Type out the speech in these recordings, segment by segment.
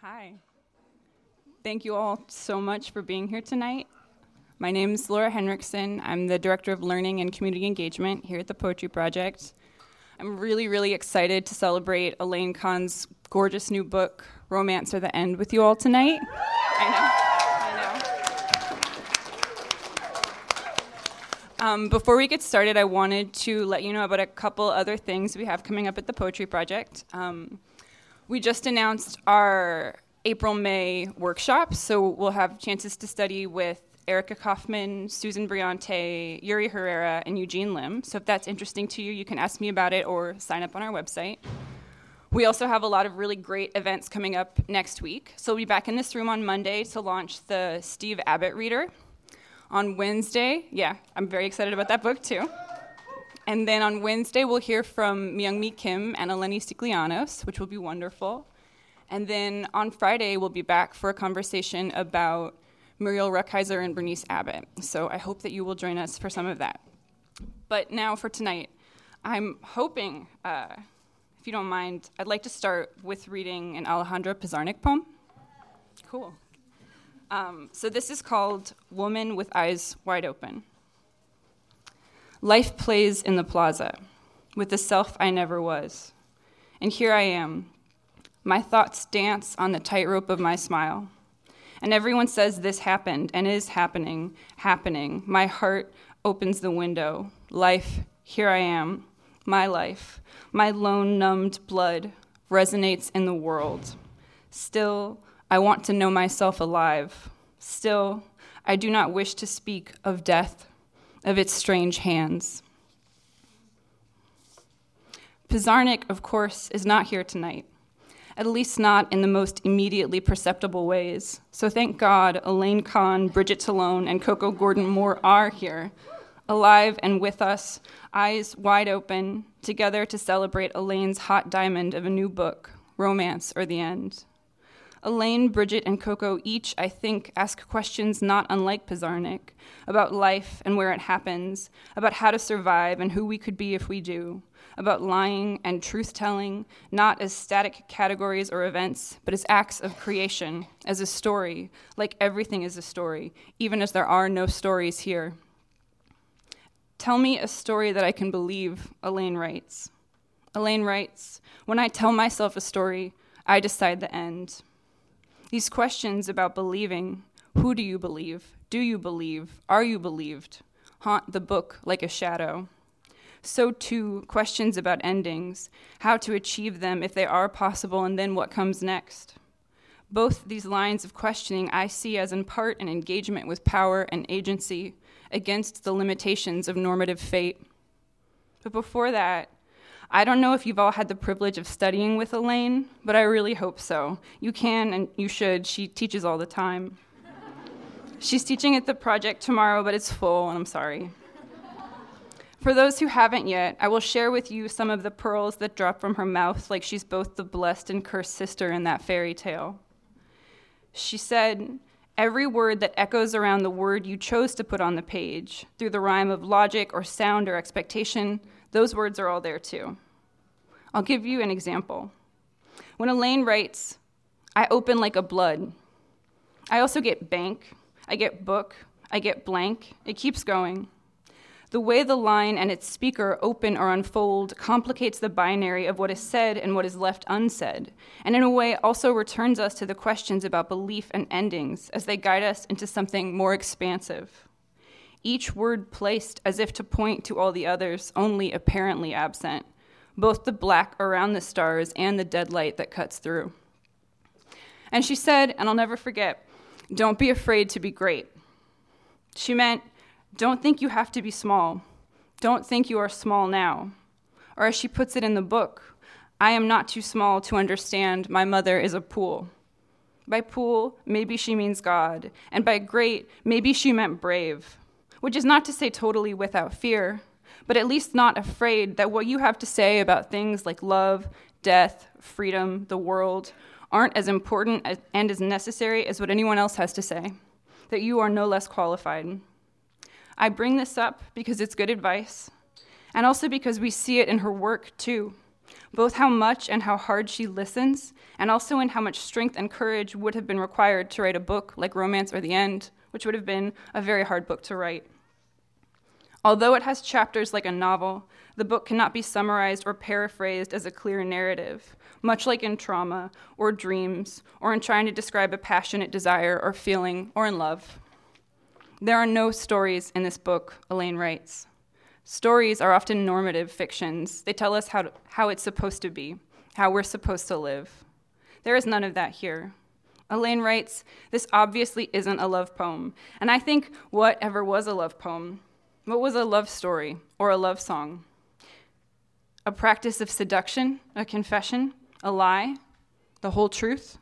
Hi. Thank you all so much for being here tonight. My name is Laura Henriksen. I'm the Director of Learning and Community Engagement here at the Poetry Project. I'm really, really excited to celebrate Elaine Kahn's gorgeous new book, Romance or the End, with you all tonight. I know. I know. Um, before we get started, I wanted to let you know about a couple other things we have coming up at the Poetry Project. Um, we just announced our April May workshops, so we'll have chances to study with Erica Kaufman, Susan Briante, Yuri Herrera, and Eugene Lim. So if that's interesting to you, you can ask me about it or sign up on our website. We also have a lot of really great events coming up next week. So we'll be back in this room on Monday to launch the Steve Abbott Reader. On Wednesday, yeah, I'm very excited about that book too. And then on Wednesday, we'll hear from Myung-Mi Kim and Eleni Sikelianos, which will be wonderful. And then on Friday, we'll be back for a conversation about Muriel Rukeyser and Berenice Abbott. So I hope that you will join us for some of that. But now for tonight, I'm hoping, uh, if you don't mind, I'd like to start with reading an Alejandra Pizarnik poem. Cool. Um, so this is called Woman with Eyes Wide Open. Life plays in the plaza with the self I never was. And here I am. My thoughts dance on the tightrope of my smile. And everyone says this happened and is happening, happening. My heart opens the window. Life, here I am. My life, my lone, numbed blood resonates in the world. Still, I want to know myself alive. Still, I do not wish to speak of death of its strange hands. Pizarnik, of course, is not here tonight, at least not in the most immediately perceptible ways. So thank God Elaine Kahn, Bridget Talone, and Coco Gordon Moore are here, alive and with us, eyes wide open, together to celebrate Elaine's hot diamond of a new book, Romance or the End. Elaine, Bridget, and Coco each, I think, ask questions not unlike Pizarnik about life and where it happens, about how to survive and who we could be if we do, about lying and truth telling, not as static categories or events, but as acts of creation, as a story, like everything is a story, even as there are no stories here. Tell me a story that I can believe, Elaine writes. Elaine writes, When I tell myself a story, I decide the end. These questions about believing who do you believe? Do you believe? Are you believed? haunt the book like a shadow. So, too, questions about endings, how to achieve them if they are possible, and then what comes next. Both these lines of questioning I see as in part an engagement with power and agency against the limitations of normative fate. But before that, I don't know if you've all had the privilege of studying with Elaine, but I really hope so. You can and you should. She teaches all the time. She's teaching at the project tomorrow, but it's full, and I'm sorry. For those who haven't yet, I will share with you some of the pearls that drop from her mouth like she's both the blessed and cursed sister in that fairy tale. She said, Every word that echoes around the word you chose to put on the page, through the rhyme of logic or sound or expectation, those words are all there too. I'll give you an example. When Elaine writes, I open like a blood, I also get bank, I get book, I get blank. It keeps going. The way the line and its speaker open or unfold complicates the binary of what is said and what is left unsaid, and in a way also returns us to the questions about belief and endings as they guide us into something more expansive. Each word placed as if to point to all the others, only apparently absent, both the black around the stars and the dead light that cuts through. And she said, and I'll never forget, don't be afraid to be great. She meant, don't think you have to be small. Don't think you are small now. Or as she puts it in the book, I am not too small to understand my mother is a pool. By pool, maybe she means God, and by great, maybe she meant brave, which is not to say totally without fear, but at least not afraid that what you have to say about things like love, death, freedom, the world, aren't as important as, and as necessary as what anyone else has to say, that you are no less qualified. I bring this up because it's good advice, and also because we see it in her work too. both how much and how hard she listens, and also in how much strength and courage would have been required to write a book like Romance or the End, which would have been a very hard book to write. Although it has chapters like a novel, the book cannot be summarized or paraphrased as a clear narrative, much like in trauma or dreams or in trying to describe a passionate desire or feeling or in love. There are no stories in this book, Elaine writes. Stories are often normative fictions. They tell us how, to, how it's supposed to be, how we're supposed to live. There is none of that here. Elaine writes, This obviously isn't a love poem. And I think whatever was a love poem, what was a love story or a love song? A practice of seduction, a confession, a lie, the whole truth?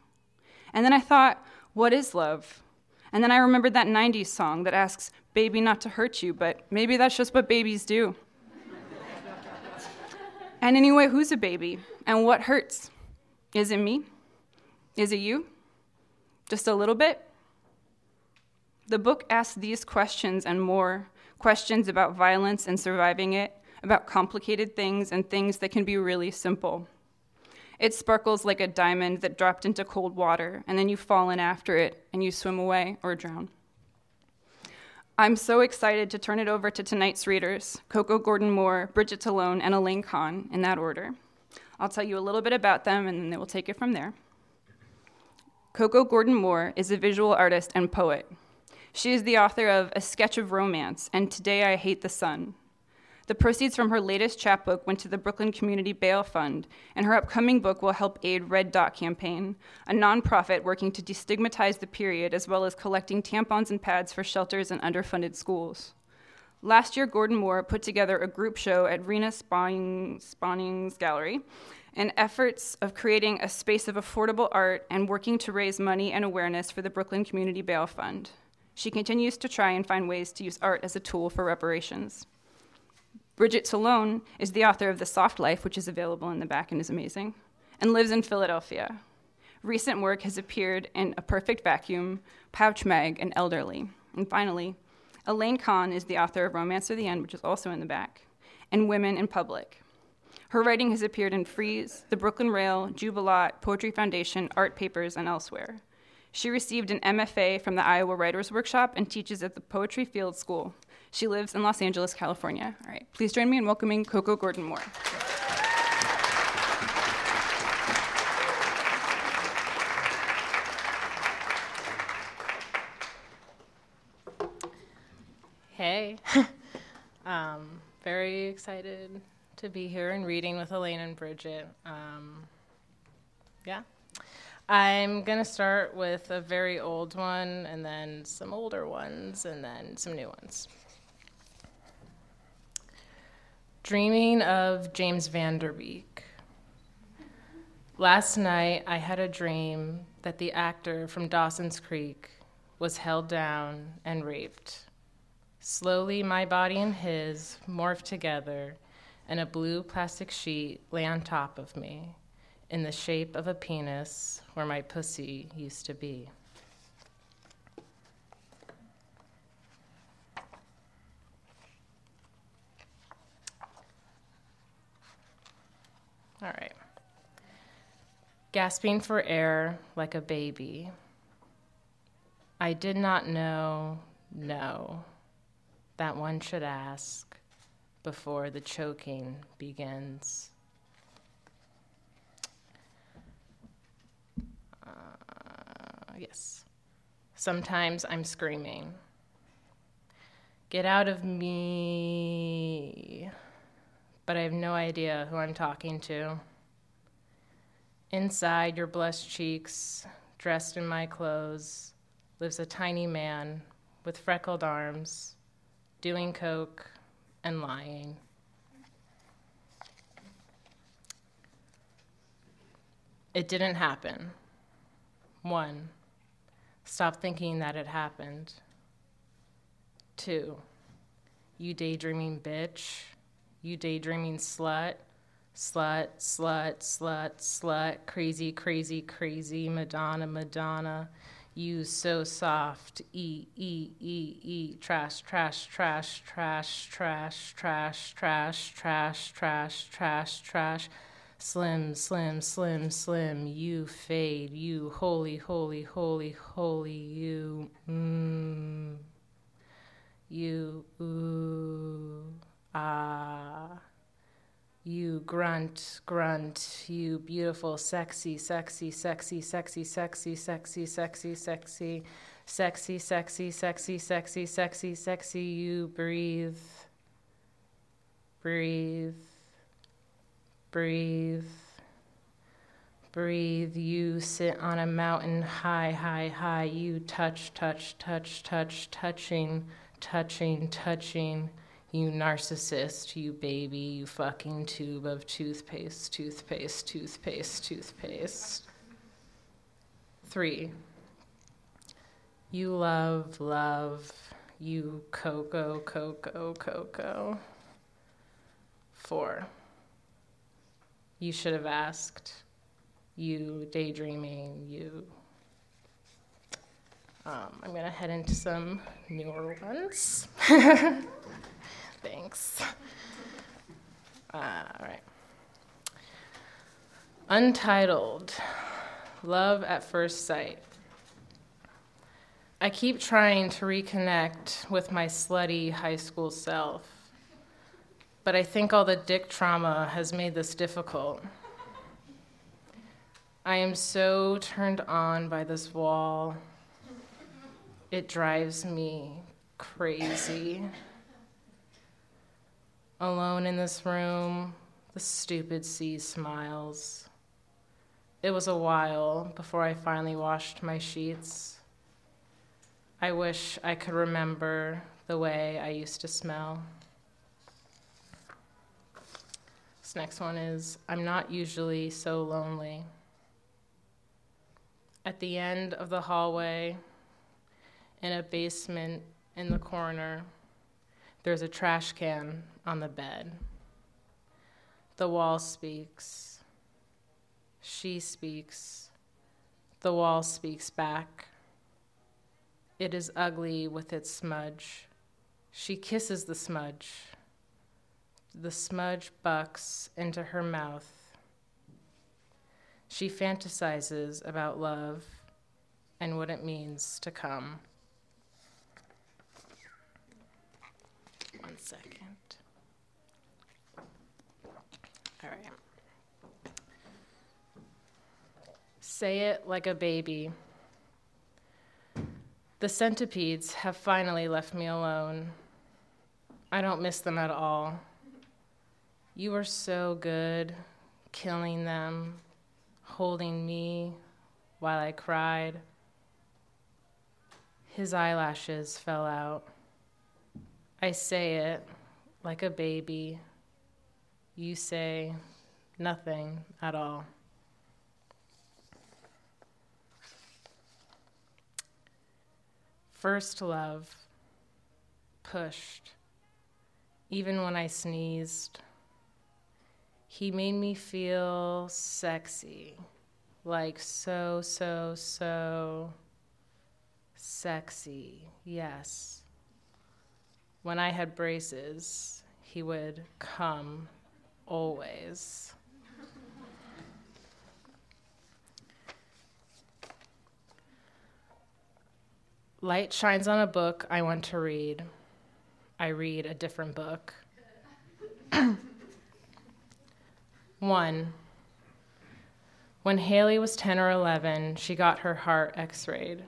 And then I thought, what is love? And then I remembered that 90s song that asks, Baby, not to hurt you, but maybe that's just what babies do. and anyway, who's a baby? And what hurts? Is it me? Is it you? Just a little bit? The book asks these questions and more questions about violence and surviving it, about complicated things and things that can be really simple. It sparkles like a diamond that dropped into cold water, and then you fall in after it and you swim away or drown. I'm so excited to turn it over to tonight's readers Coco Gordon Moore, Bridget Talone, and Elaine Kahn, in that order. I'll tell you a little bit about them, and then they will take it from there. Coco Gordon Moore is a visual artist and poet. She is the author of A Sketch of Romance and Today I Hate the Sun, the proceeds from her latest chapbook went to the Brooklyn Community Bail Fund, and her upcoming book will help aid Red Dot Campaign, a nonprofit working to destigmatize the period as well as collecting tampons and pads for shelters and underfunded schools. Last year, Gordon Moore put together a group show at Reena Spaulings Gallery in efforts of creating a space of affordable art and working to raise money and awareness for the Brooklyn Community Bail Fund. She continues to try and find ways to use art as a tool for reparations. Bridget Talone is the author of The Soft Life, which is available in the back and is amazing, and lives in Philadelphia. Recent work has appeared in A Perfect Vacuum, Pouch Mag, and Elderly. And finally, Elaine Kahn is the author of Romance or the End, which is also in the back, and Women in Public. Her writing has appeared in Frieze, the Brooklyn Rail, Jubilat, Poetry Foundation, Art Papers, and elsewhere. She received an MFA from the Iowa Writers Workshop and teaches at the Poetry Field School. She lives in Los Angeles, California. All right, please join me in welcoming Coco Gordon Moore. Hey, um, very excited to be here and reading with Elaine and Bridget. Um, yeah. I'm going to start with a very old one and then some older ones and then some new ones. Dreaming of James Van Der Beek. Last night, I had a dream that the actor from Dawson's Creek was held down and raped. Slowly, my body and his morphed together, and a blue plastic sheet lay on top of me in the shape of a penis where my pussy used to be. All right. Gasping for air like a baby. I did not know, no, that one should ask before the choking begins. Uh, yes. Sometimes I'm screaming. Get out of me but I have no idea who I'm talking to. Inside your blessed cheeks, dressed in my clothes, lives a tiny man with freckled arms, doing coke and lying. It didn't happen. One, stop thinking that it happened. Two, you daydreaming bitch you daydreaming slut, slut, slut, slut, slut, crazy, crazy, crazy, Madonna, Madonna. You so soft, e, e, e, e, trash, trash, trash, trash, trash, trash, trash, trash, trash, trash, trash. Slim, slim, slim, slim, you fade, you holy, holy, holy, holy, you, mm, you, ooh, ah, you grunt, grunt, you beautiful, sexy, sexy, sexy, sexy, sexy, sexy, sexy, sexy, sexy, sexy, sexy, sexy, sexy, sexy, you breathe, breathe. Breathe. Breathe. You sit on a mountain high, high, high. You touch, touch, touch, touch, touching, touching, touching. You narcissist, you baby, you fucking tube of toothpaste, toothpaste, toothpaste, toothpaste. Three. You love, love, you cocoa, cocoa, cocoa. Four. You should have asked. You daydreaming. You. Um, I'm gonna head into some newer ones. Thanks. Uh, all right. Untitled Love at First Sight. I keep trying to reconnect with my slutty high school self but I think all the dick trauma has made this difficult. I am so turned on by this wall. It drives me crazy. Alone in this room, the stupid sea smiles. It was a while before I finally washed my sheets. I wish I could remember the way I used to smell. This next one is I'm not usually so lonely. At the end of the hallway, in a basement in the corner, there's a trash can on the bed. The wall speaks. She speaks. The wall speaks back. It is ugly with its smudge. She kisses the smudge the smudge bucks into her mouth. She fantasizes about love and what it means to come. One second. All right. Say it like a baby. The centipedes have finally left me alone. I don't miss them at all. You were so good killing them, holding me while I cried. His eyelashes fell out. I say it like a baby. You say nothing at all. First love, pushed, even when I sneezed. He made me feel sexy. Like so, so, so sexy. Yes. When I had braces, he would come always. Light shines on a book I want to read. I read a different book. One, when Haley was 10 or 11, she got her heart x rayed.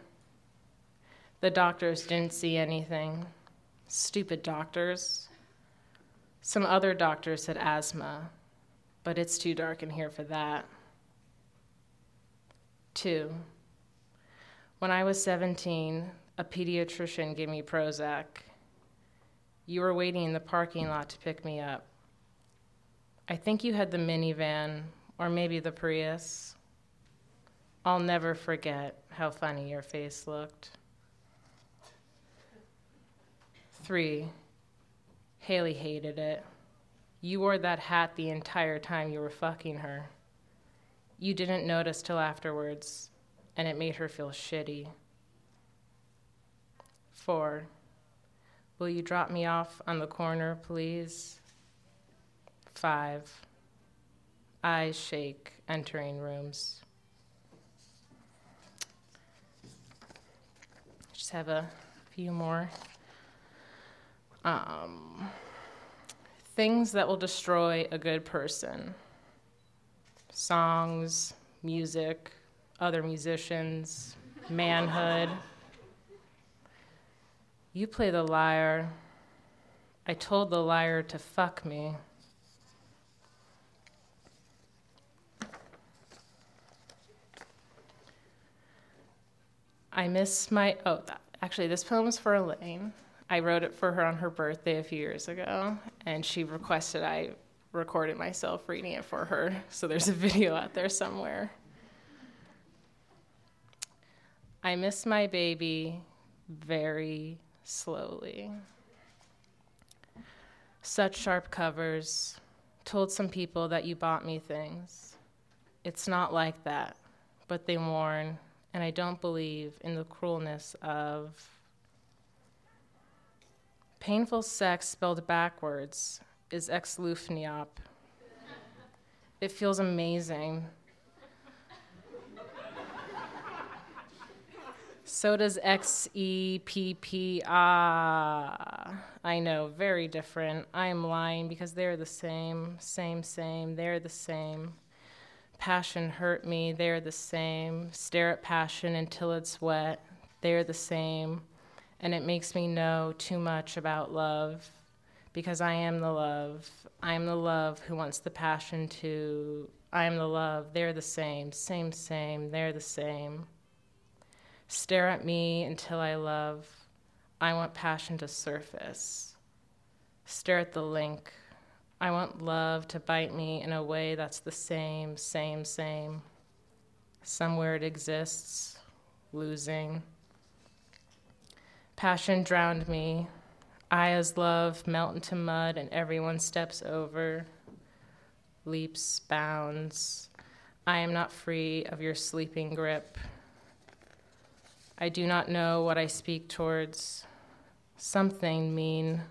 The doctors didn't see anything. Stupid doctors. Some other doctors said asthma, but it's too dark in here for that. Two, when I was 17, a pediatrician gave me Prozac. You were waiting in the parking lot to pick me up. I think you had the minivan or maybe the Prius. I'll never forget how funny your face looked. Three, Haley hated it. You wore that hat the entire time you were fucking her. You didn't notice till afterwards, and it made her feel shitty. Four, will you drop me off on the corner, please? five. eyes shake, entering rooms. Just have a few more. Um, things that will destroy a good person songs, music, other musicians, manhood. You play the liar. I told the liar to fuck me. I miss my. Oh, actually, this poem's for Elaine. I wrote it for her on her birthday a few years ago, and she requested I recorded myself reading it for her. So there's a video out there somewhere. I miss my baby very slowly. Such sharp covers. Told some people that you bought me things. It's not like that, but they warn, and I don't believe in the cruelness of painful sex spelled backwards is exlufniop. It feels amazing. So does X E P P Ah. I know, very different. I am lying because they're the same, same, same. They're the same. Passion hurt me. They're the same. Stare at passion until it's wet. They're the same. And it makes me know too much about love because I am the love. I am the love who wants the passion to. I am the love. They're the same, same, same. They're the same. Stare at me until I love. I want passion to surface. Stare at the link. I want love to bite me in a way that's the same, same, same. Somewhere it exists, losing. Passion drowned me, I, as love, melt into mud, and everyone steps over, leaps, bounds. I am not free of your sleeping grip. I do not know what I speak towards. Something mean,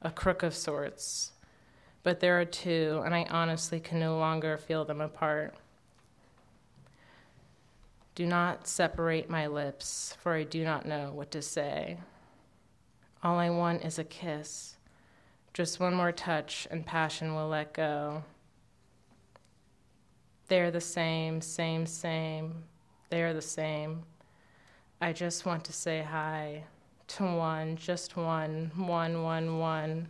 a crook of sorts. But there are two, and I honestly can no longer feel them apart. Do not separate my lips, for I do not know what to say. All I want is a kiss. Just one more touch, and passion will let go. They're the same, same, same. They're the same. I just want to say hi to one, just one, one, one, one.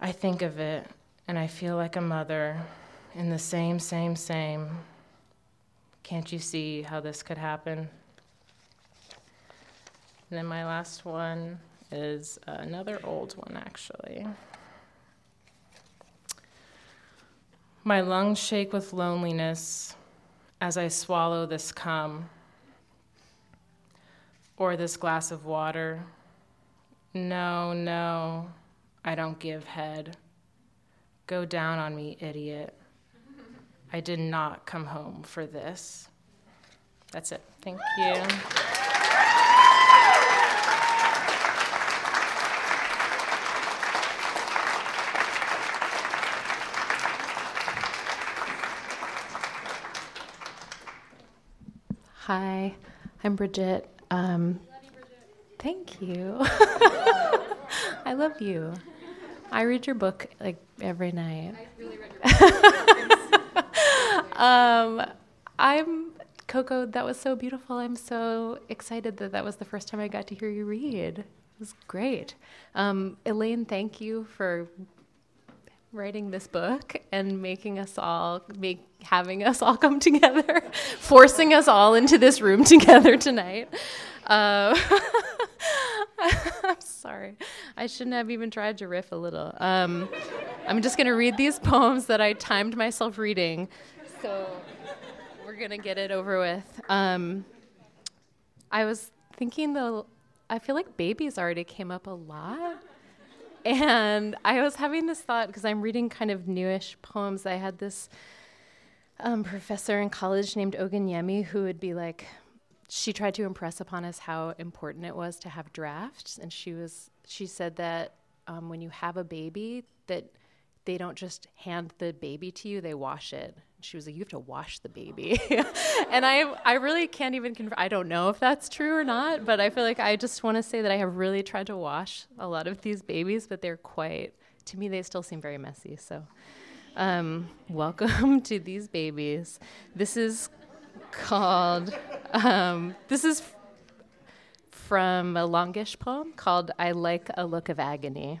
I think of it, and I feel like a mother in the same, same, same. Can't you see how this could happen? And then my last one is another old one, actually. My lungs shake with loneliness as I swallow this cum or this glass of water. No, no, I don't give head. Go down on me, idiot. I did not come home for this. That's it. Thank you. Hi, I'm Bridget. Um, thank you. I love you. I read your book like every night. I really read your book. Um, I'm Coco. That was so beautiful. I'm so excited that that was the first time I got to hear you read. It was great. Um, Elaine, thank you for writing this book and making us all make having us all come together forcing us all into this room together tonight uh, i'm sorry i shouldn't have even tried to riff a little um, i'm just going to read these poems that i timed myself reading so we're to get it over with um, i was thinking though i feel like babies already came up a lot and I was having this thought because I'm reading kind of newish poems. I had this um, professor in college named Oganyemi who would be like, she tried to impress upon us how important it was to have drafts, and she was she said that um, when you have a baby, that they don't just hand the baby to you, they wash it. She was like, You have to wash the baby. and I, I really can't even, conf- I don't know if that's true or not, but I feel like I just want to say that I have really tried to wash a lot of these babies, but they're quite, to me, they still seem very messy. So, um, welcome to these babies. This is called, um, this is f- from a longish poem called I Like a Look of Agony.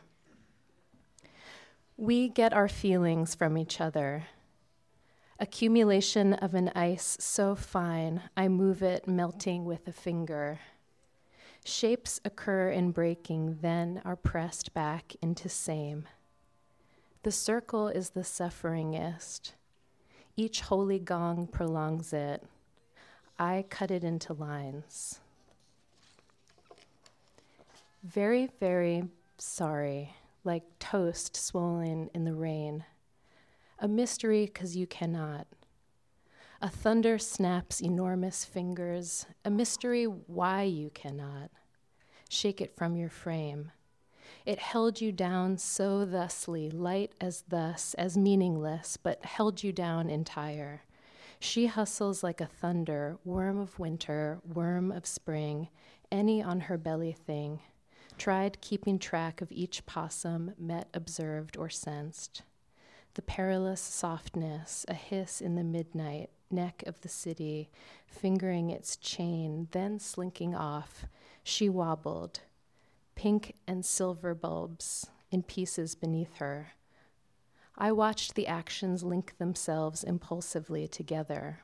We get our feelings from each other. Accumulation of an ice so fine, I move it melting with a finger. Shapes occur in breaking, then are pressed back into same. The circle is the sufferingest. Each holy gong prolongs it. I cut it into lines. Very, very sorry, like toast swollen in the rain. A mystery because you cannot. A thunder snaps enormous fingers, a mystery why you cannot. Shake it from your frame. It held you down so thusly, light as thus, as meaningless, but held you down entire. She hustles like a thunder, worm of winter, worm of spring, any on her belly thing. Tried keeping track of each possum met, observed, or sensed. The perilous softness, a hiss in the midnight, neck of the city, fingering its chain, then slinking off, she wobbled, pink and silver bulbs in pieces beneath her. I watched the actions link themselves impulsively together.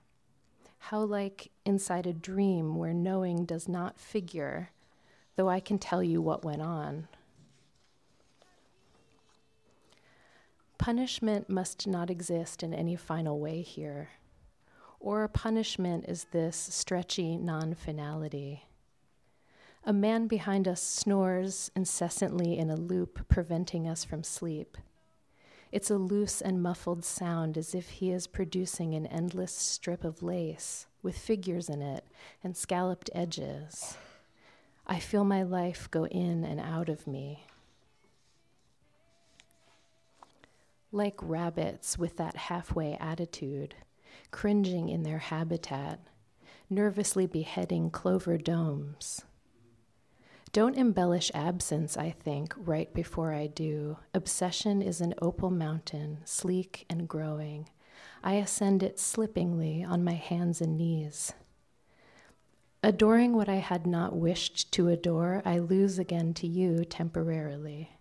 How like inside a dream where knowing does not figure, though I can tell you what went on. Punishment must not exist in any final way here. Or punishment is this stretchy non finality. A man behind us snores incessantly in a loop, preventing us from sleep. It's a loose and muffled sound as if he is producing an endless strip of lace with figures in it and scalloped edges. I feel my life go in and out of me. Like rabbits with that halfway attitude, cringing in their habitat, nervously beheading clover domes. Don't embellish absence, I think, right before I do. Obsession is an opal mountain, sleek and growing. I ascend it slippingly on my hands and knees. Adoring what I had not wished to adore, I lose again to you temporarily.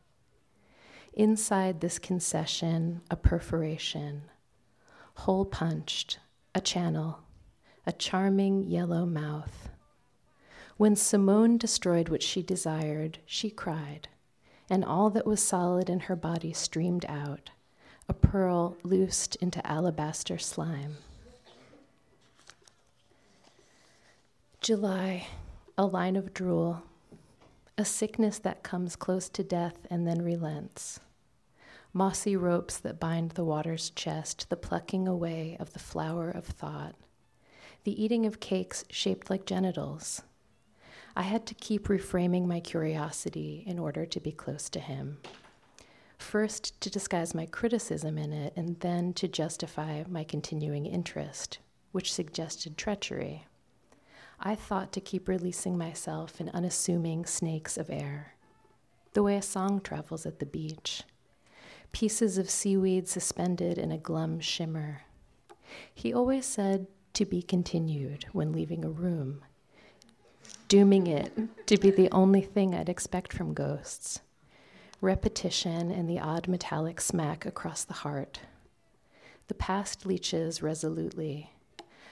Inside this concession, a perforation, hole punched, a channel, a charming yellow mouth. When Simone destroyed what she desired, she cried, and all that was solid in her body streamed out, a pearl loosed into alabaster slime. July, a line of drool, a sickness that comes close to death and then relents. Mossy ropes that bind the water's chest, the plucking away of the flower of thought, the eating of cakes shaped like genitals, I had to keep reframing my curiosity in order to be close to him. First, to disguise my criticism in it, and then to justify my continuing interest, which suggested treachery. I thought to keep releasing myself in unassuming snakes of air, the way a song travels at the beach, pieces of seaweed suspended in a glum shimmer. He always said to be continued when leaving a room dooming it to be the only thing I'd expect from ghosts. Repetition and the odd metallic smack across the heart. The past leeches resolutely.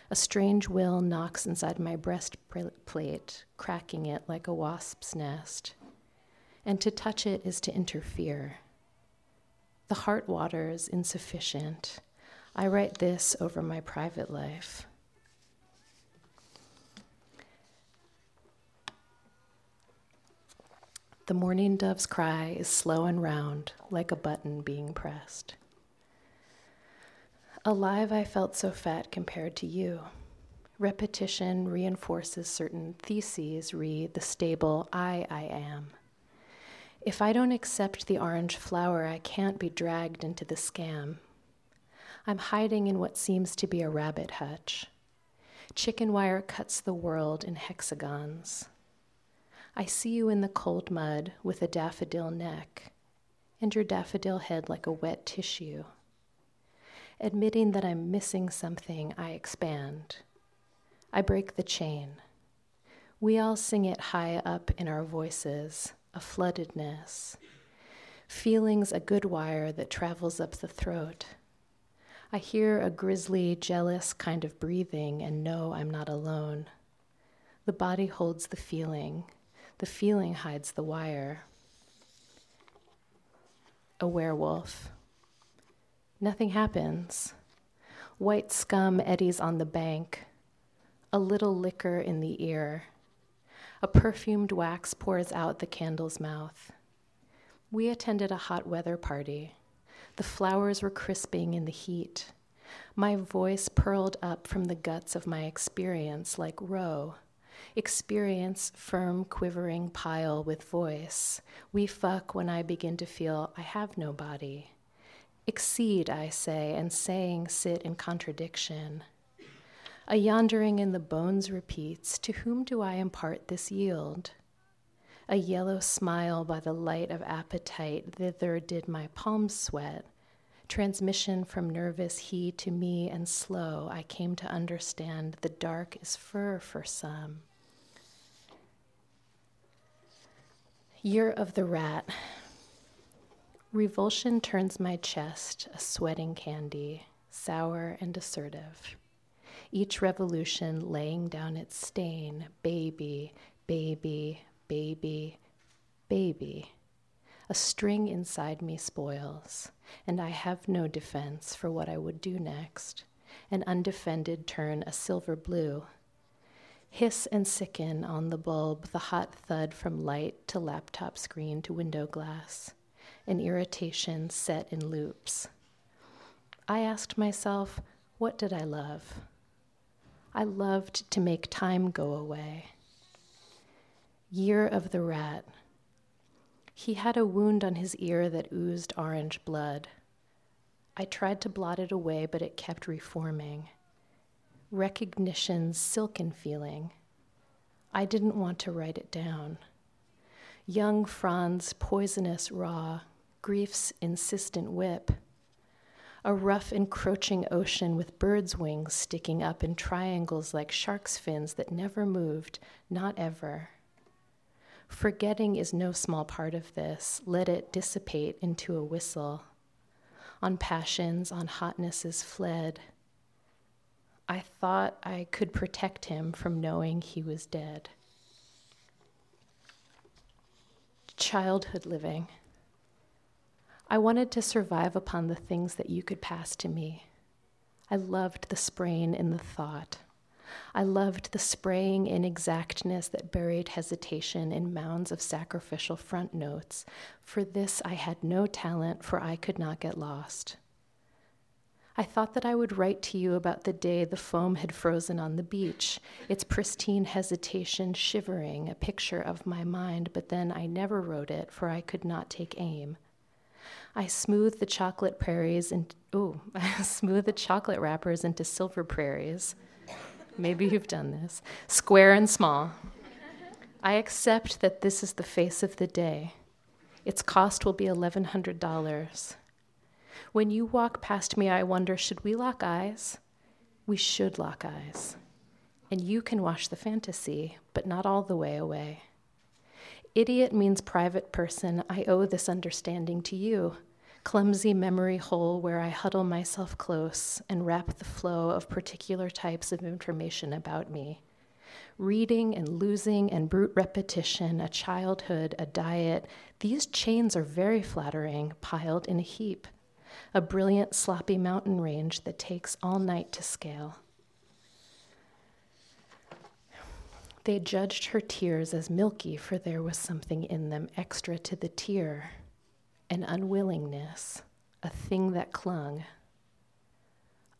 A strange will knocks inside my breastplate, cracking it like a wasp's nest. And to touch it is to interfere. The heart water is insufficient. I write this over my private life. The mourning dove's cry is slow and round, like a button being pressed. Alive, I felt so fat compared to you. Repetition reinforces certain theses, re the stable I I am. If I don't accept the orange flower, I can't be dragged into the scam. I'm hiding in what seems to be a rabbit hutch. Chicken wire cuts the world in hexagons. I see you in the cold mud with a daffodil neck, and your daffodil head like a wet tissue. Admitting that I'm missing something, I expand. I break the chain. We all sing it high up in our voices, a floodedness. Feelings a good wire that travels up the throat. I hear a grisly, jealous kind of breathing and know I'm not alone. The body holds the feeling, the feeling hides the wire. A werewolf. Nothing happens. White scum eddies on the bank, a little liquor in the ear. A perfumed wax pours out the candle's mouth. We attended a hot weather party. The flowers were crisping in the heat. My voice purled up from the guts of my experience like roe. Experience, firm, quivering pile with voice. We fuck when I begin to feel I have no body. Exceed, I say, and saying sit in contradiction. A yondering in the bones repeats To whom do I impart this yield? A yellow smile by the light of appetite, thither did my palms sweat. Transmission from nervous he to me and slow, I came to understand the dark is fur for some. Year of the Rat. Revulsion turns my chest, a sweating candy, sour and assertive. Each revolution laying down its stain, baby, baby, baby, baby. A string inside me spoils, and I have no defense for what I would do next. An undefended turn a silver blue. Hiss and sicken on the bulb, the hot thud from light to laptop screen to window glass an irritation set in loops. I asked myself, what did I love? I loved to make time go away. Year of the Rat. He had a wound on his ear that oozed orange blood. I tried to blot it away, but it kept reforming. Recognition's silken feeling. I didn't want to write it down. Young Franz, poisonous raw, grief's insistent whip. A rough, encroaching ocean with birds' wings sticking up in triangles like shark's fins that never moved, not ever. Forgetting is no small part of this. Let it dissipate into a whistle. On passions, on hotnesses fled. I thought I could protect him from knowing he was dead. Childhood living. I wanted to survive upon the things that you could pass to me. I loved the sprain in the thought. I loved the spraying inexactness that buried hesitation in mounds of sacrificial front notes. For this I had no talent, for I could not get lost. I thought that I would write to you about the day the foam had frozen on the beach, its pristine hesitation shivering, a picture of my mind, but then I never wrote it, for I could not take aim. I smooth the chocolate prairies and oh, I smooth the chocolate wrappers into silver prairies. Maybe you've done this. Square and small. I accept that this is the face of the day. Its cost will be $1,100. When you walk past me, I wonder should we lock eyes? We should lock eyes. And you can wash the fantasy, but not all the way away. Idiot means private person. I owe this understanding to you. Clumsy memory hole where I huddle myself close and wrap the flow of particular types of information about me. Reading and losing and brute repetition, a childhood, a diet, these chains are very flattering, piled in a heap. A brilliant, sloppy mountain range that takes all night to scale. They judged her tears as milky, for there was something in them extra to the tear an unwillingness, a thing that clung.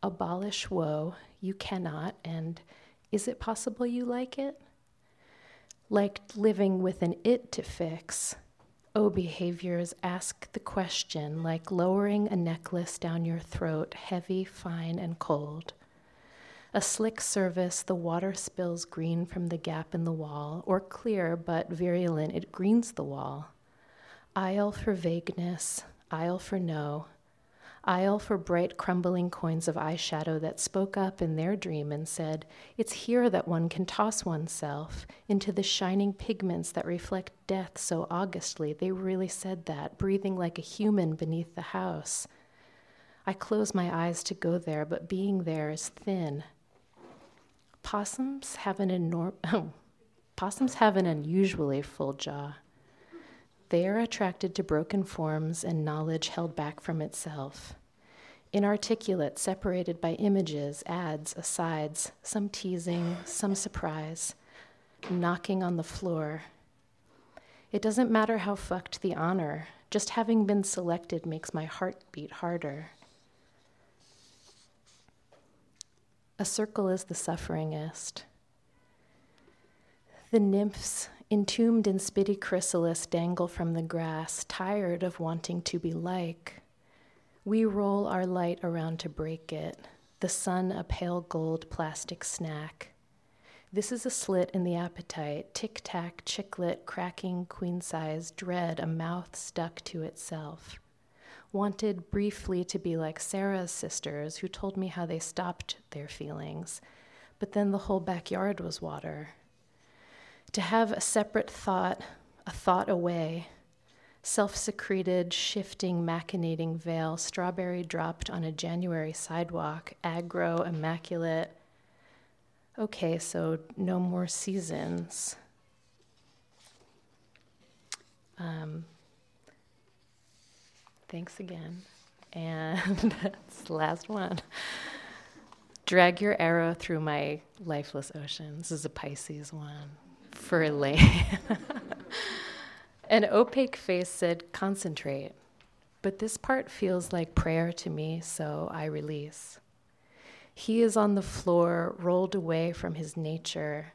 Abolish woe, you cannot, and is it possible you like it? Like living with an it to fix, Oh, behaviors, ask the question like lowering a necklace down your throat, heavy, fine, and cold. A slick service, the water spills green from the gap in the wall, or clear but virulent, it greens the wall. Aisle for vagueness, aisle for no, aisle for bright crumbling coins of eyeshadow that spoke up in their dream and said, It's here that one can toss oneself into the shining pigments that reflect death so augustly. They really said that, breathing like a human beneath the house. I close my eyes to go there, but being there is thin. Possums have an enormous. Oh, possums have an unusually full jaw. They are attracted to broken forms and knowledge held back from itself. Inarticulate, separated by images, ads, asides, some teasing, some surprise, knocking on the floor. It doesn't matter how fucked the honor, just having been selected makes my heart beat harder. A circle is the sufferingest. The nymphs entombed in spitty chrysalis, dangle from the grass, tired of wanting to be like. We roll our light around to break it, the sun a pale gold plastic snack. This is a slit in the appetite, tic tac, chiclet, cracking, queen size, dread, a mouth stuck to itself. Wanted briefly to be like Sarah's sisters, who told me how they stopped their feelings, but then the whole backyard was water to have a separate thought, a thought away, self secreted, shifting, machinating veil, strawberry dropped on a January sidewalk, aggro, immaculate. Okay, so no more seasons. Um, thanks again. And that's the last one. Drag your arrow through my lifeless ocean. This is a Pisces one for Elaine. An opaque face said, Concentrate. But this part feels like prayer to me, so I release. He is on the floor, rolled away from his nature.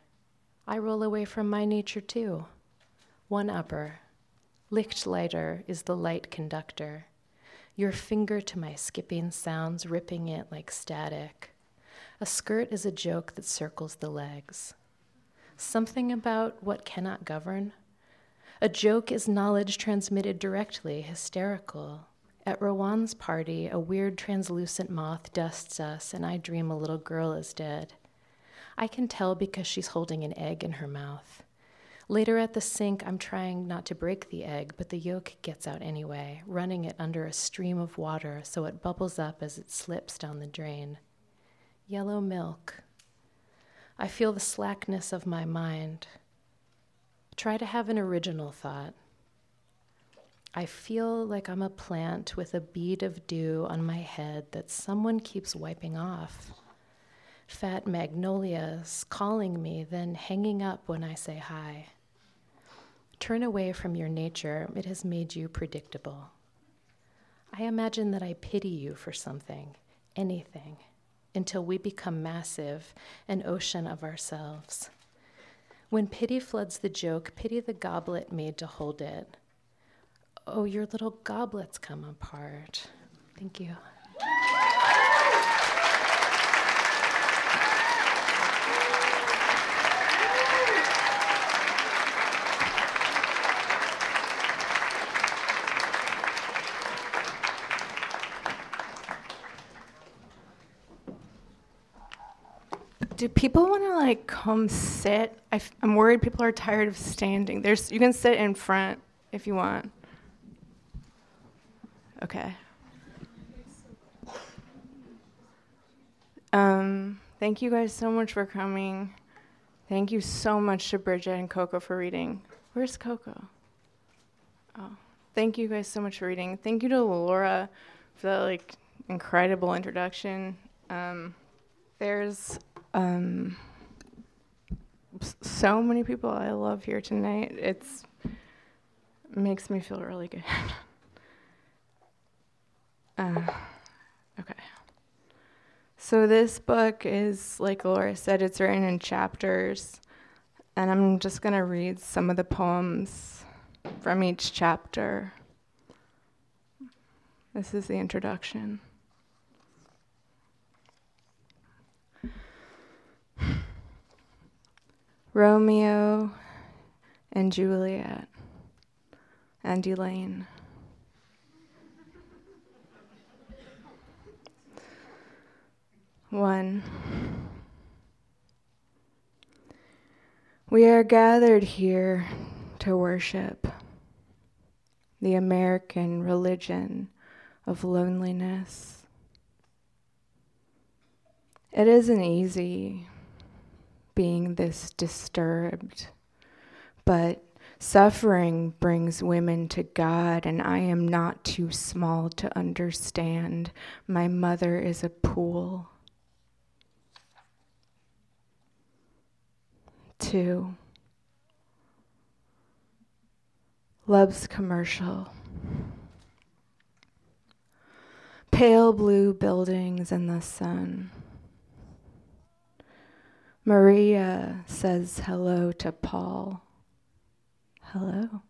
I roll away from my nature too. One upper. Licht lighter is the light conductor. Your finger to my skipping sounds, ripping it like static. A skirt is a joke that circles the legs something about what cannot govern. A joke is knowledge transmitted directly, hysterical. At Rowan's party, a weird translucent moth dusts us, and I dream a little girl is dead. I can tell because she's holding an egg in her mouth. Later at the sink, I'm trying not to break the egg, but the yolk gets out anyway, running it under a stream of water so it bubbles up as it slips down the drain. Yellow milk, I feel the slackness of my mind. Try to have an original thought. I feel like I'm a plant with a bead of dew on my head that someone keeps wiping off. Fat magnolias calling me, then hanging up when I say hi. Turn away from your nature, it has made you predictable. I imagine that I pity you for something, anything until we become massive, an ocean of ourselves. When pity floods the joke, pity the goblet made to hold it. Oh, your little goblets come apart. Thank you. Do people want to like come sit? i f- I'm worried people are tired of standing. There's you can sit in front if you want. Okay. Um, thank you guys so much for coming. Thank you so much to Bridget and Coco for reading. Where's Coco? Oh, thank you guys so much for reading. Thank you to Laura for that like incredible introduction. Um, there's um, so many people I love here tonight. It's makes me feel really good. uh, okay. So this book is, like Laura said, it's written in chapters, and I'm just gonna read some of the poems from each chapter. This is the introduction. Romeo and Juliet and Elaine. One. We are gathered here to worship the American religion of loneliness. It isn't easy being this disturbed, but suffering brings women to God, and I am not too small to understand. My mother is a pool. Two. Love's commercial. Pale blue buildings in the sun. Maria says hello to Paul. Hello.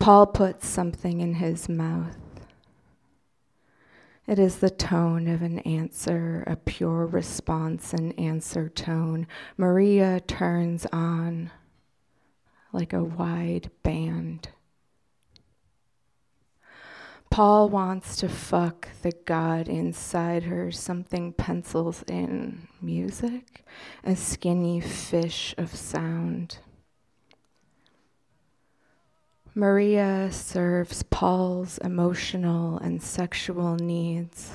Paul puts something in his mouth. It is the tone of an answer, a pure response, and answer tone. Maria turns on like a wide band. Paul wants to fuck the God inside her. Something pencils in music, a skinny fish of sound. Maria serves Paul's emotional and sexual needs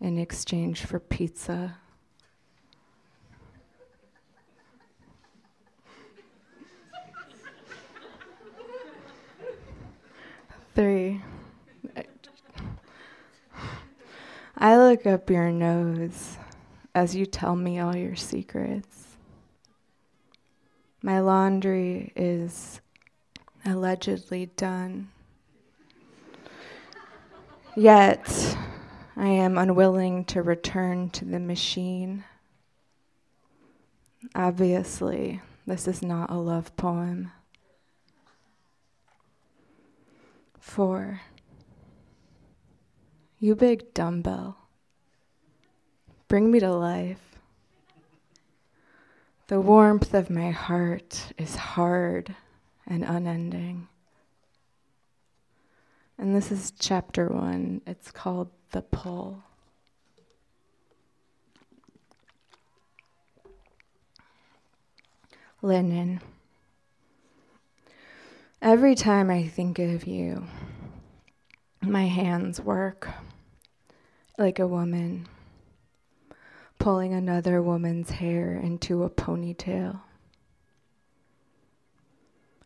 in exchange for pizza. Three. I look up your nose as you tell me all your secrets. My laundry is allegedly done. Yet, I am unwilling to return to the machine. Obviously, this is not a love poem. Four. You big dumbbell. Bring me to life. The warmth of my heart is hard and unending. And this is chapter one. It's called The Pull. Linen. Every time I think of you, my hands work like a woman pulling another woman's hair into a ponytail.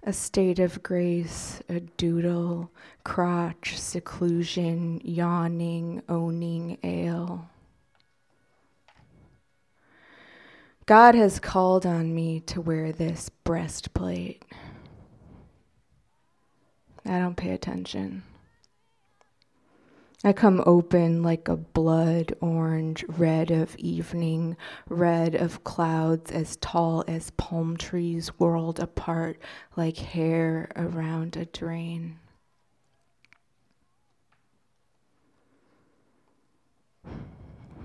A state of grace, a doodle, crotch, seclusion, yawning, owning ale. God has called on me to wear this breastplate. I don't pay attention. I come open like a blood orange red of evening, red of clouds as tall as palm trees whirled apart like hair around a drain.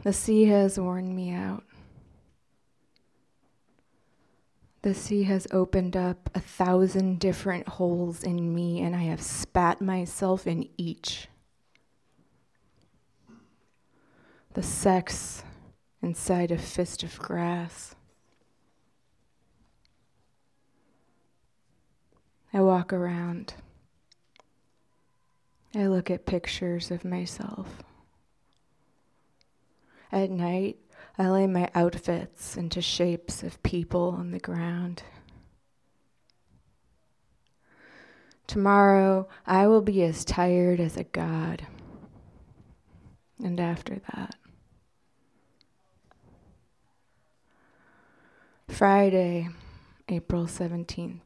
The sea has worn me out. The sea has opened up a thousand different holes in me, and I have spat myself in each. The sex inside a fist of grass. I walk around. I look at pictures of myself. At night, I lay my outfits into shapes of people on the ground. Tomorrow, I will be as tired as a god. And after that, Friday, April 17th.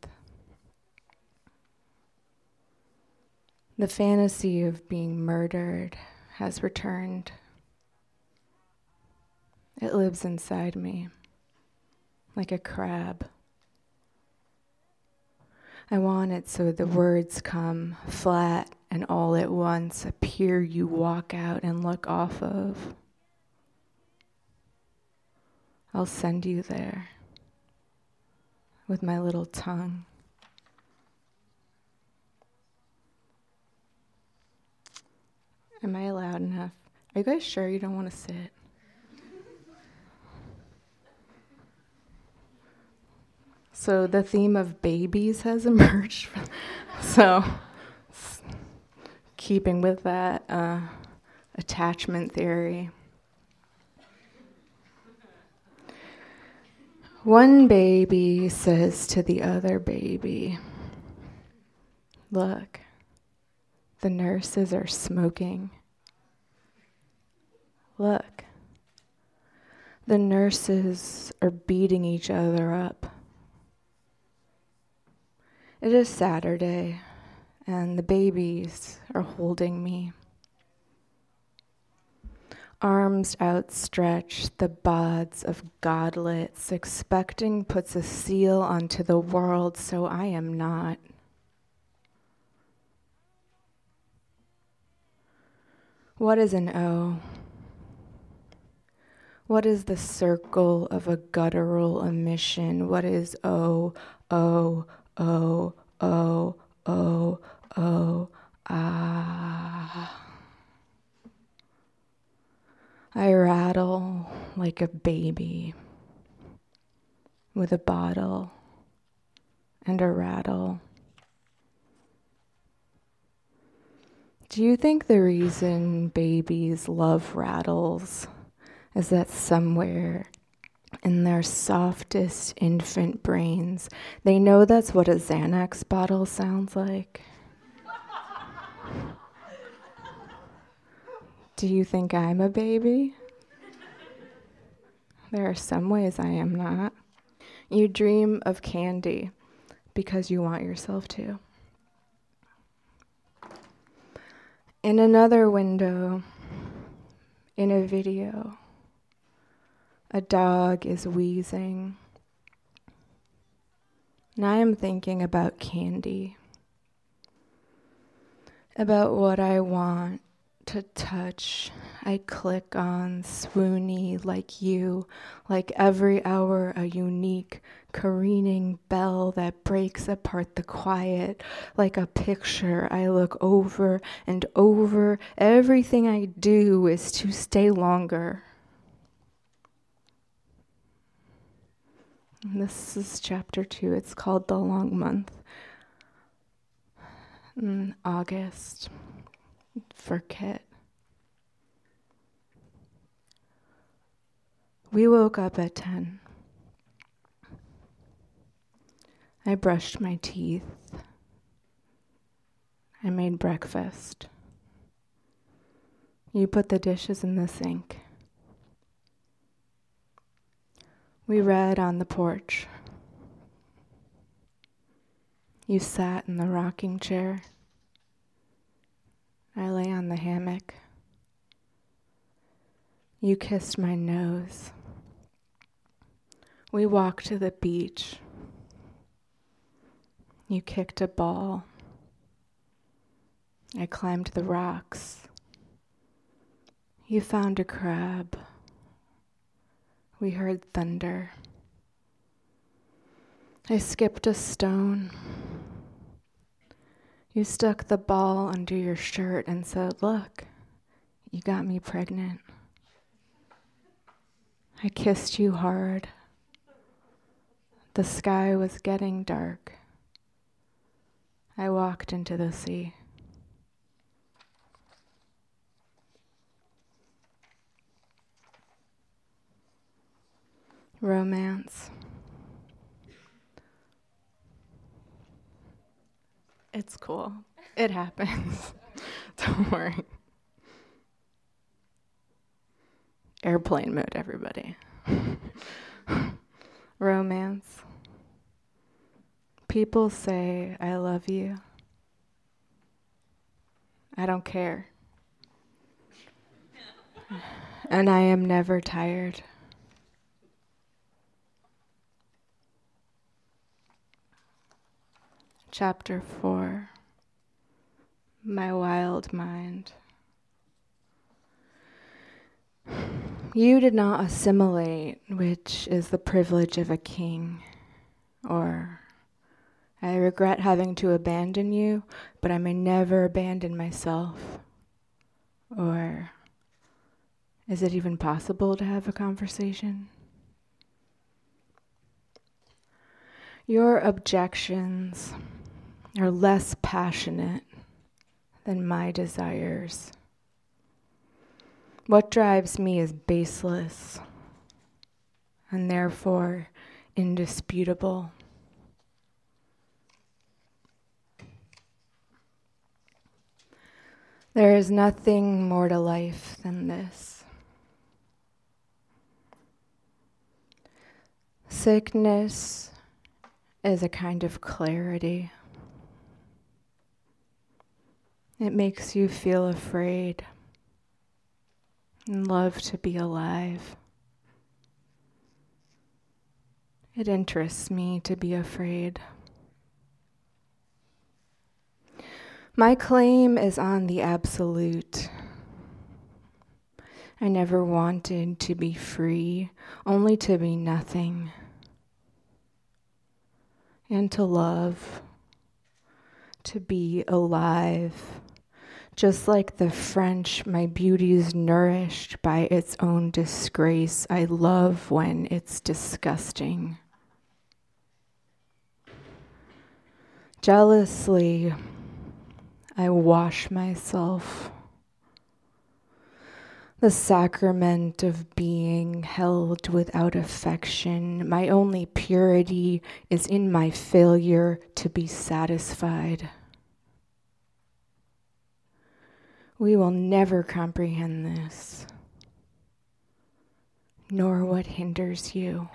The fantasy of being murdered has returned. It lives inside me like a crab. I want it so the words come flat and all at once, a pier you walk out and look off of. I'll send you there with my little tongue. Am I loud enough? Are you guys sure you don't want to sit? So the theme of babies has emerged. so, keeping with that uh, attachment theory. One baby says to the other baby, Look, the nurses are smoking. Look, the nurses are beating each other up. It is Saturday, and the babies are holding me arms outstretched, the bods of godlets, expecting puts a seal onto the world, so I am not. What is an O? What is the circle of a guttural emission? What is O, O, O, O, O, O, ah? I rattle like a baby with a bottle and a rattle. Do you think the reason babies love rattles is that somewhere in their softest infant brains, they know that's what a Xanax bottle sounds like? Do you think I'm a baby? There are some ways I am not. You dream of candy because you want yourself to. In another window, in a video, a dog is wheezing. And I am thinking about candy, about what I want to touch. I click on swoony like you, like every hour a unique careening bell that breaks apart the quiet, like a picture I look over and over. Everything I do is to stay longer. And this is chapter two. It's called The Long Month. In August for Kit. We woke up at 10. I brushed my teeth. I made breakfast. You put the dishes in the sink. We read on the porch. You sat in the rocking chair. I lay on the hammock. You kissed my nose. We walked to the beach. You kicked a ball. I climbed the rocks. You found a crab. We heard thunder. I skipped a stone. You stuck the ball under your shirt and said, Look, you got me pregnant. I kissed you hard. The sky was getting dark. I walked into the sea. Romance. It's cool. It happens. Don't worry. Airplane mode, everybody. Romance. People say, I love you. I don't care. and I am never tired. Chapter 4 My Wild Mind. You did not assimilate, which is the privilege of a king. Or, I regret having to abandon you, but I may never abandon myself. Or, is it even possible to have a conversation? Your objections are less passionate than my desires. What drives me is baseless and therefore indisputable. There is nothing more to life than this. Sickness is a kind of clarity. It makes you feel afraid and love to be alive. It interests me to be afraid. My claim is on the absolute. I never wanted to be free, only to be nothing. And to love, to be alive. Just like the French, my beauty is nourished by its own disgrace. I love when it's disgusting. Jealously, I wash myself. The sacrament of being held without affection, my only purity is in my failure to be satisfied. We will never comprehend this, nor what hinders you.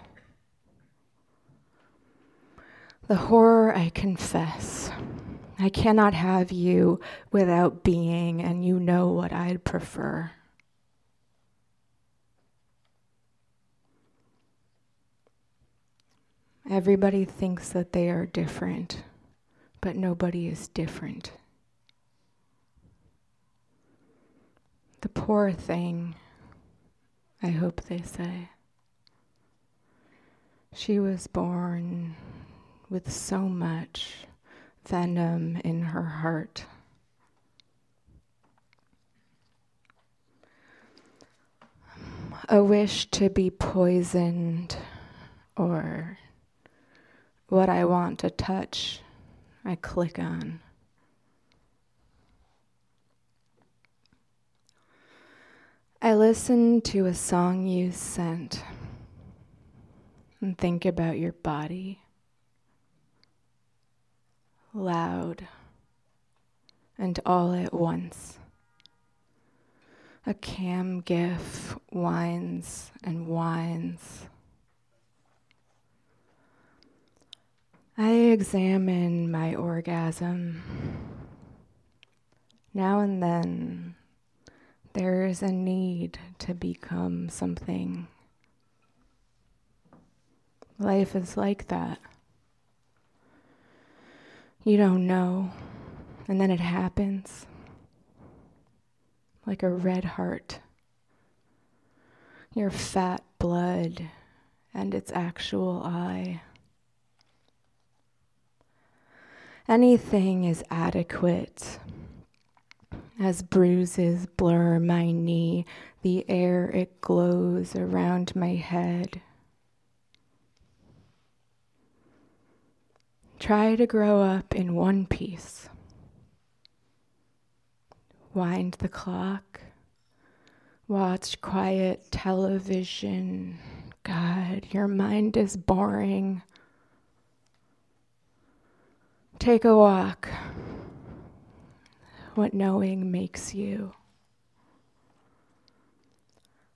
The horror I confess. I cannot have you without being, and you know what I'd prefer. Everybody thinks that they are different, but nobody is different. The poor thing, I hope they say. She was born with so much venom in her heart. A wish to be poisoned, or what I want to touch, I click on. I listen to a song you sent and think about your body. Loud and all at once. A cam gif whines and whines. I examine my orgasm. Now and then, there is a need to become something. Life is like that. You don't know, and then it happens like a red heart. Your fat blood and its actual eye. Anything is adequate as bruises blur my knee, the air it glows around my head. Try to grow up in one piece. Wind the clock. Watch quiet television. God, your mind is boring. Take a walk what knowing makes you.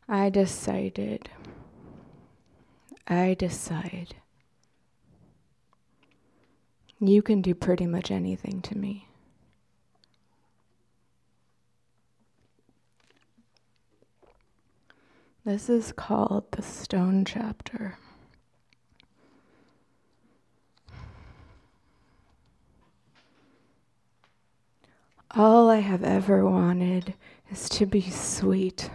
I decided. I decide. You can do pretty much anything to me. This is called the Stone Chapter. All I have ever wanted is to be sweet.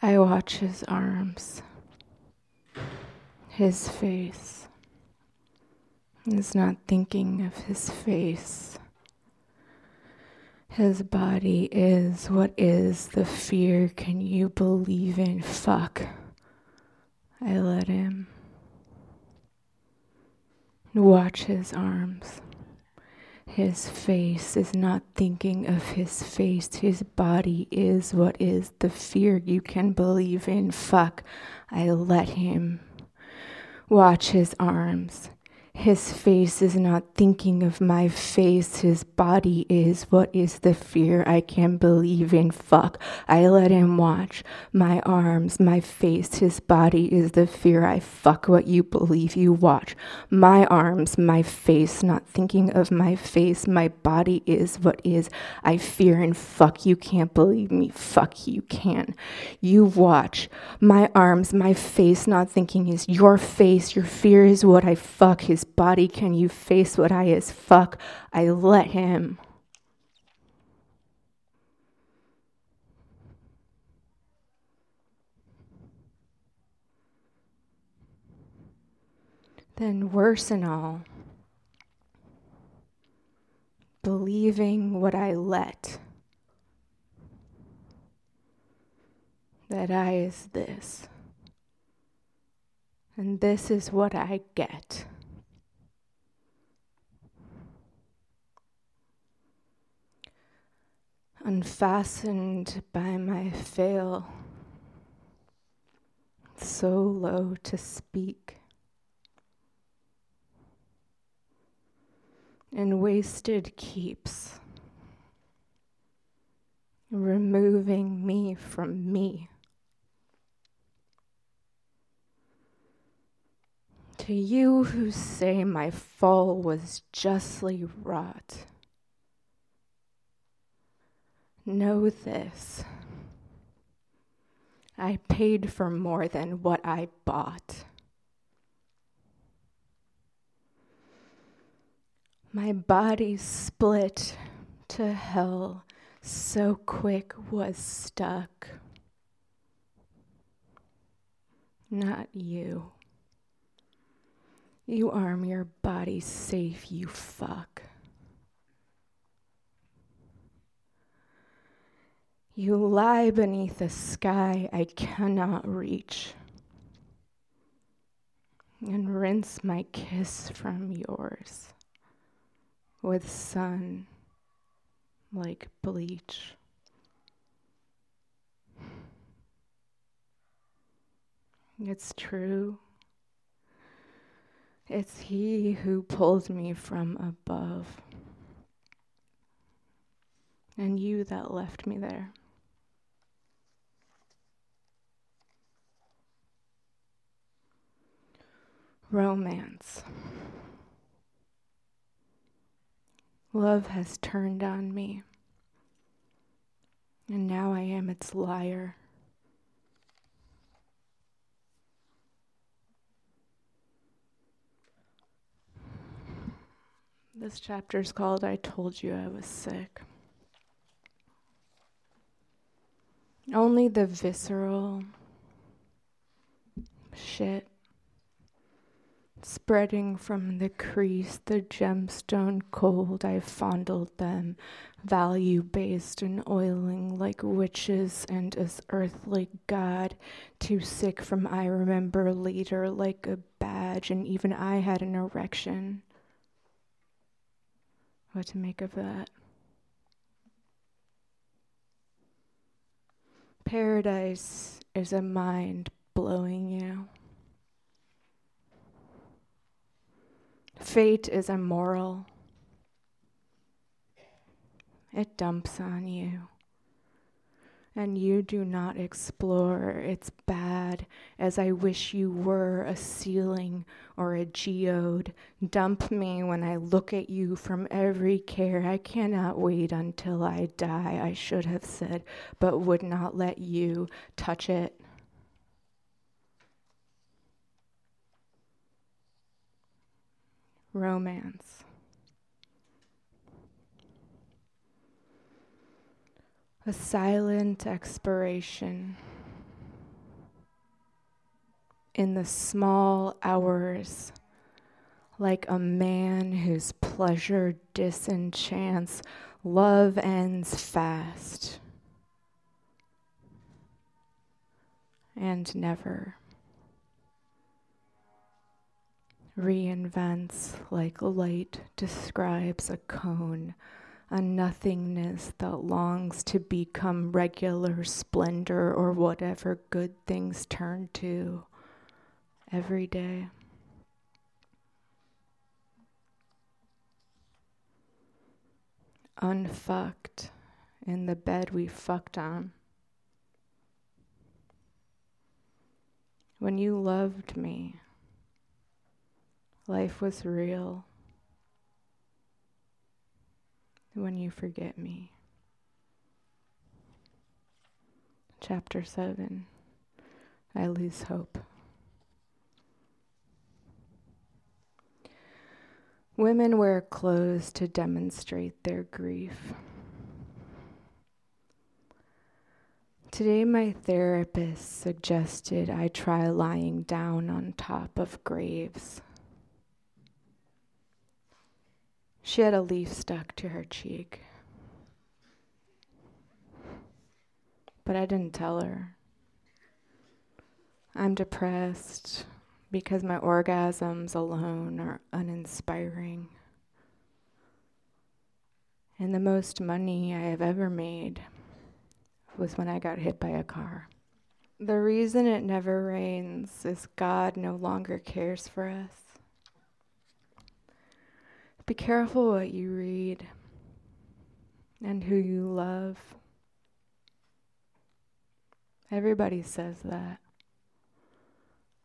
I watch his arms, his face. He's not thinking of his face. His body is what is the fear can you believe in? Fuck. I let him. Watch his arms. His face is not thinking of his face. His body is what is the fear you can believe in. Fuck. I let him. Watch his arms. His face is not thinking of my face. His body is what is the fear I can't believe in. Fuck. I let him watch. My arms, my face, his body is the fear I fuck what you believe you watch. My arms, my face, not thinking of my face. My body is what is I fear and fuck you can't believe me. Fuck you can. You watch. My arms, my face, not thinking is your face. Your fear is what I fuck. His body can you face what I is? Fuck, I let him. Then, worse and all, believing what I let. That I is this. And this is what I get. Unfastened by my fail, so low to speak, and wasted keeps, removing me from me. To you who say my fall was justly wrought. Know this I paid for more than what I bought. My body split to hell, so quick was stuck. Not you. You arm your body safe, you fuck. You lie beneath a sky I cannot reach, and rinse my kiss from yours with sun like bleach. It's true. It's He who pulled me from above, and you that left me there. Romance. Love has turned on me, and now I am its liar. This chapter is called I Told You I Was Sick. Only the visceral shit Spreading from the crease, the gemstone cold, I fondled them, value based and oiling like witches and as earthly God, too sick from I remember later like a badge, and even I had an erection. What to make of that? Paradise is a mind blowing. Fate is immoral. It dumps on you. And you do not explore. It's bad, as I wish you were a ceiling or a geode. Dump me when I look at you from every care. I cannot wait until I die, I should have said, but would not let you touch it. Romance. A silent expiration in the small hours, like a man whose pleasure disenchants, love ends fast and never reinvents like light describes a cone, a nothingness that longs to become regular splendor or whatever good things turn to every day. Unfucked in the bed we fucked on. When you loved me, life was real. When you forget me. Chapter 7 I lose hope. Women wear clothes to demonstrate their grief. Today, my therapist suggested I try lying down on top of graves. She had a leaf stuck to her cheek. But I didn't tell her. I'm depressed because my orgasms alone are uninspiring. And the most money I have ever made was when I got hit by a car. The reason it never rains is God no longer cares for us. Be careful what you read and who you love. Everybody says that.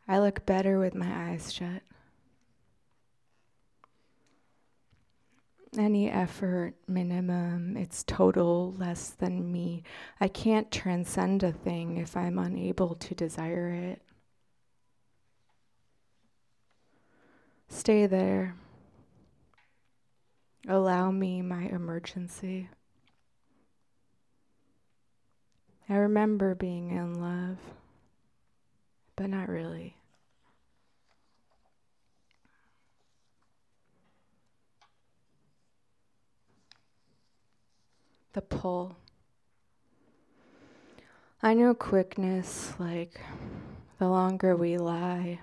I look better with my eyes shut. any effort minimum, it's total less than me. I can't transcend a thing if I'm unable to desire it. Stay there. Allow me my emergency. I remember being in love, but not really. the pull. I know quickness, like the longer we lie,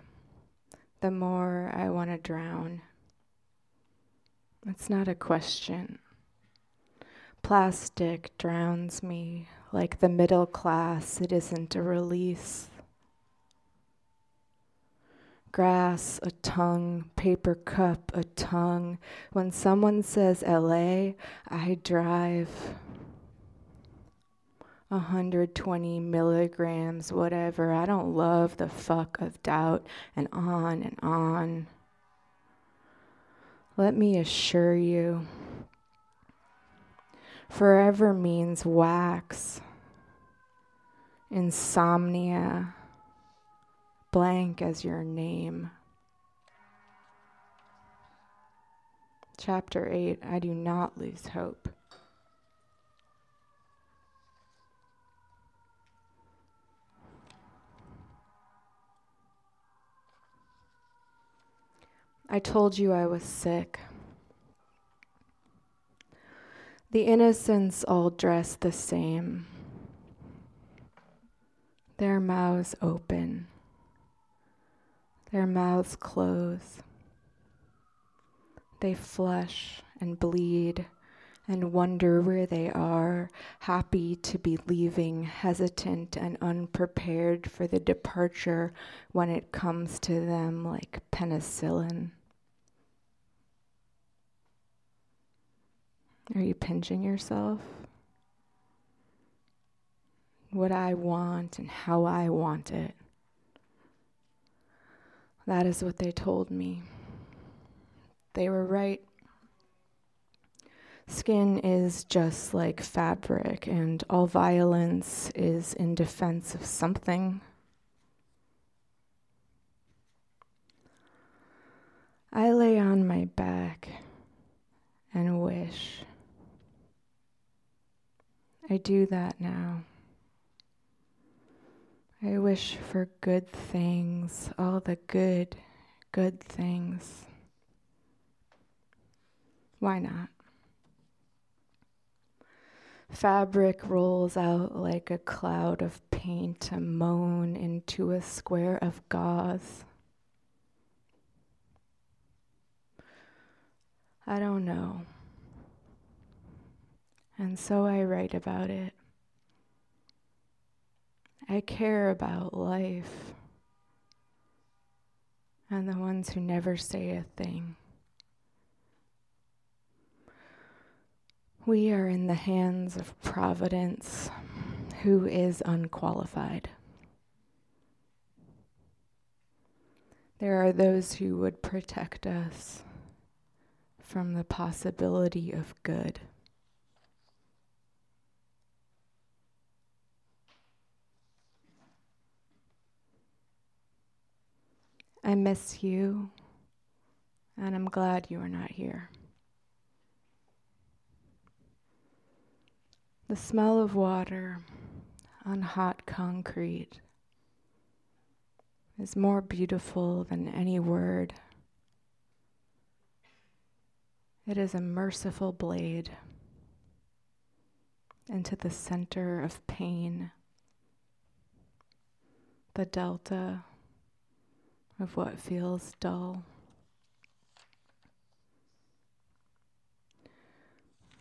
the more I want to drown. It's not a question. Plastic drowns me like the middle class, it isn't a release. Grass, a tongue, paper cup, a tongue. When someone says LA, I drive 120 milligrams, whatever. I don't love the fuck of doubt, and on and on. Let me assure you, forever means wax, insomnia blank as your name. Chapter 8 I do not lose hope. I told you I was sick. The innocents all dress the same, their mouths open their mouths close. They flush and bleed and wonder where they are, happy to be leaving, hesitant and unprepared for the departure when it comes to them like penicillin. Are you pinching yourself? What I want and how I want it. That is what they told me. They were right. Skin is just like fabric, and all violence is in defense of something. I lay on my back and wish. I do that now. I wish for good things, all the good, good things. Why not? Fabric rolls out like a cloud of paint to moan into a square of gauze. I don't know. And so I write about it. I care about life and the ones who never say a thing. We are in the hands of Providence, who is unqualified. There are those who would protect us from the possibility of good. I miss you, and I'm glad you are not here. The smell of water on hot concrete is more beautiful than any word. It is a merciful blade into the center of pain, the delta of what feels dull.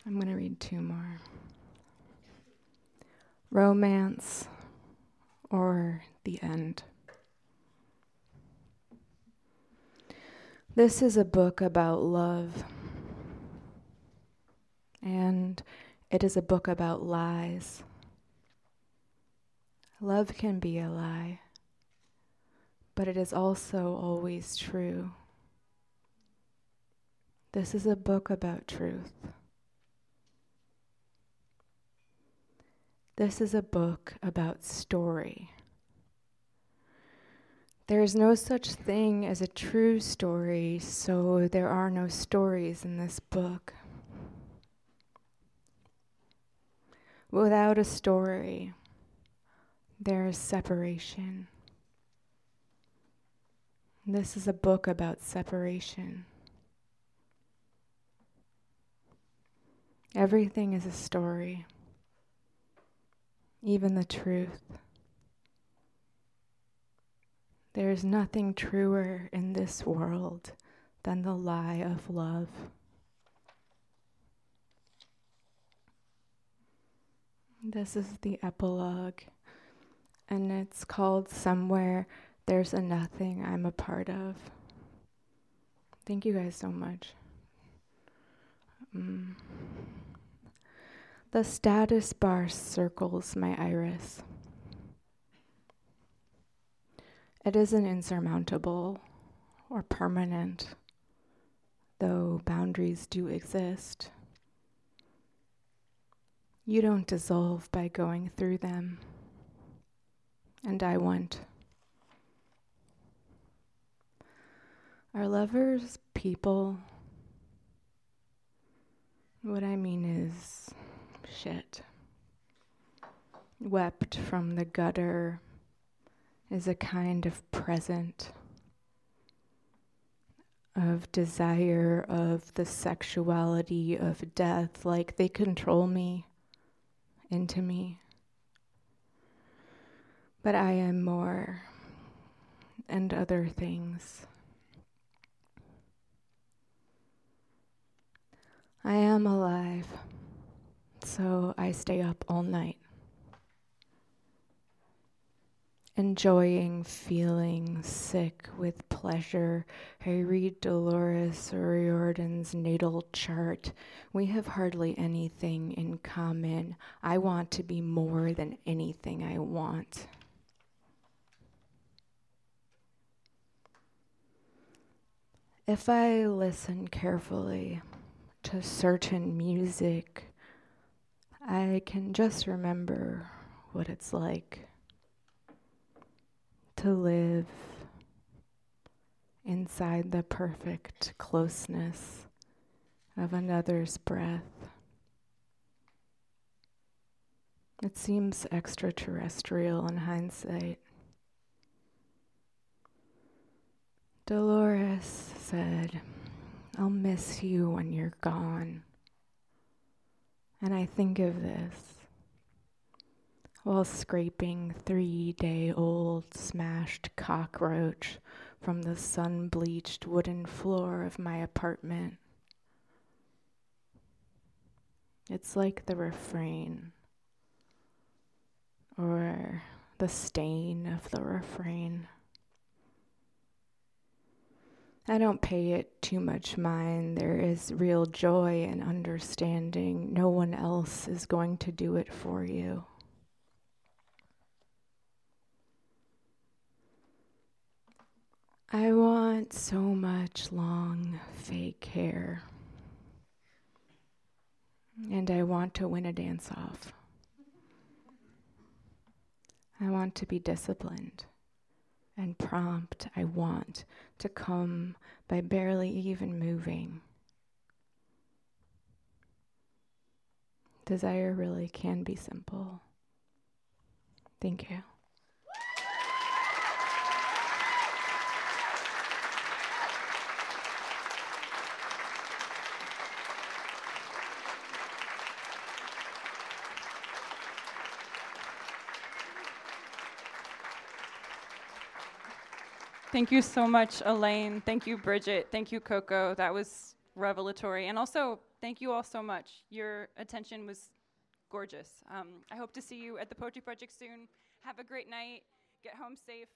I'm going to read two more. Romance or the end. This is a book about love. And it is a book about lies. Love can be a lie, but it is also always true. This is a book about truth. This is a book about story. There is no such thing as a true story, so there are no stories in this book. Without a story, there is separation. This is a book about separation. Everything is a story, even the truth. There is nothing truer in this world than the lie of love. This is the epilogue, and it's called Somewhere There's a Nothing I'm a Part of. Thank you guys so much. Mm. The status bar circles my iris. It isn't insurmountable or permanent, though boundaries do exist. You don't dissolve by going through them. And I won't. Are lovers people? What I mean is shit. Wept from the gutter is a kind of present, of desire, of the sexuality of death, like they control me into me. But I am more and other things. I am alive, so I stay up all night. enjoying feeling sick with pleasure. I read Dolores O'Riordan's natal chart. We have hardly anything in common. I want to be more than anything I want. If I listen carefully to certain music, I can just remember what it's like to live inside the perfect closeness of another's breath. It seems extraterrestrial in hindsight. Dolores said, I'll miss you when you're gone. And I think of this while scraping three day old smashed cockroach from the sun bleached wooden floor of my apartment. It's like the refrain or the stain of the refrain. I don't pay it too much mind. There is real joy in understanding no one else is going to do it for you. I want so much long fake hair. And I want to win a dance off. I want to be disciplined and prompt. I want to come by barely even moving. Desire really can be simple. Thank you. Thank you so much, Elaine. Thank you, Bridget. Thank you, Coco. That was revelatory. And also, thank you all so much. Your attention was gorgeous. Um, I hope to see you at the Poetry Project soon. Have a great night. Get home safe.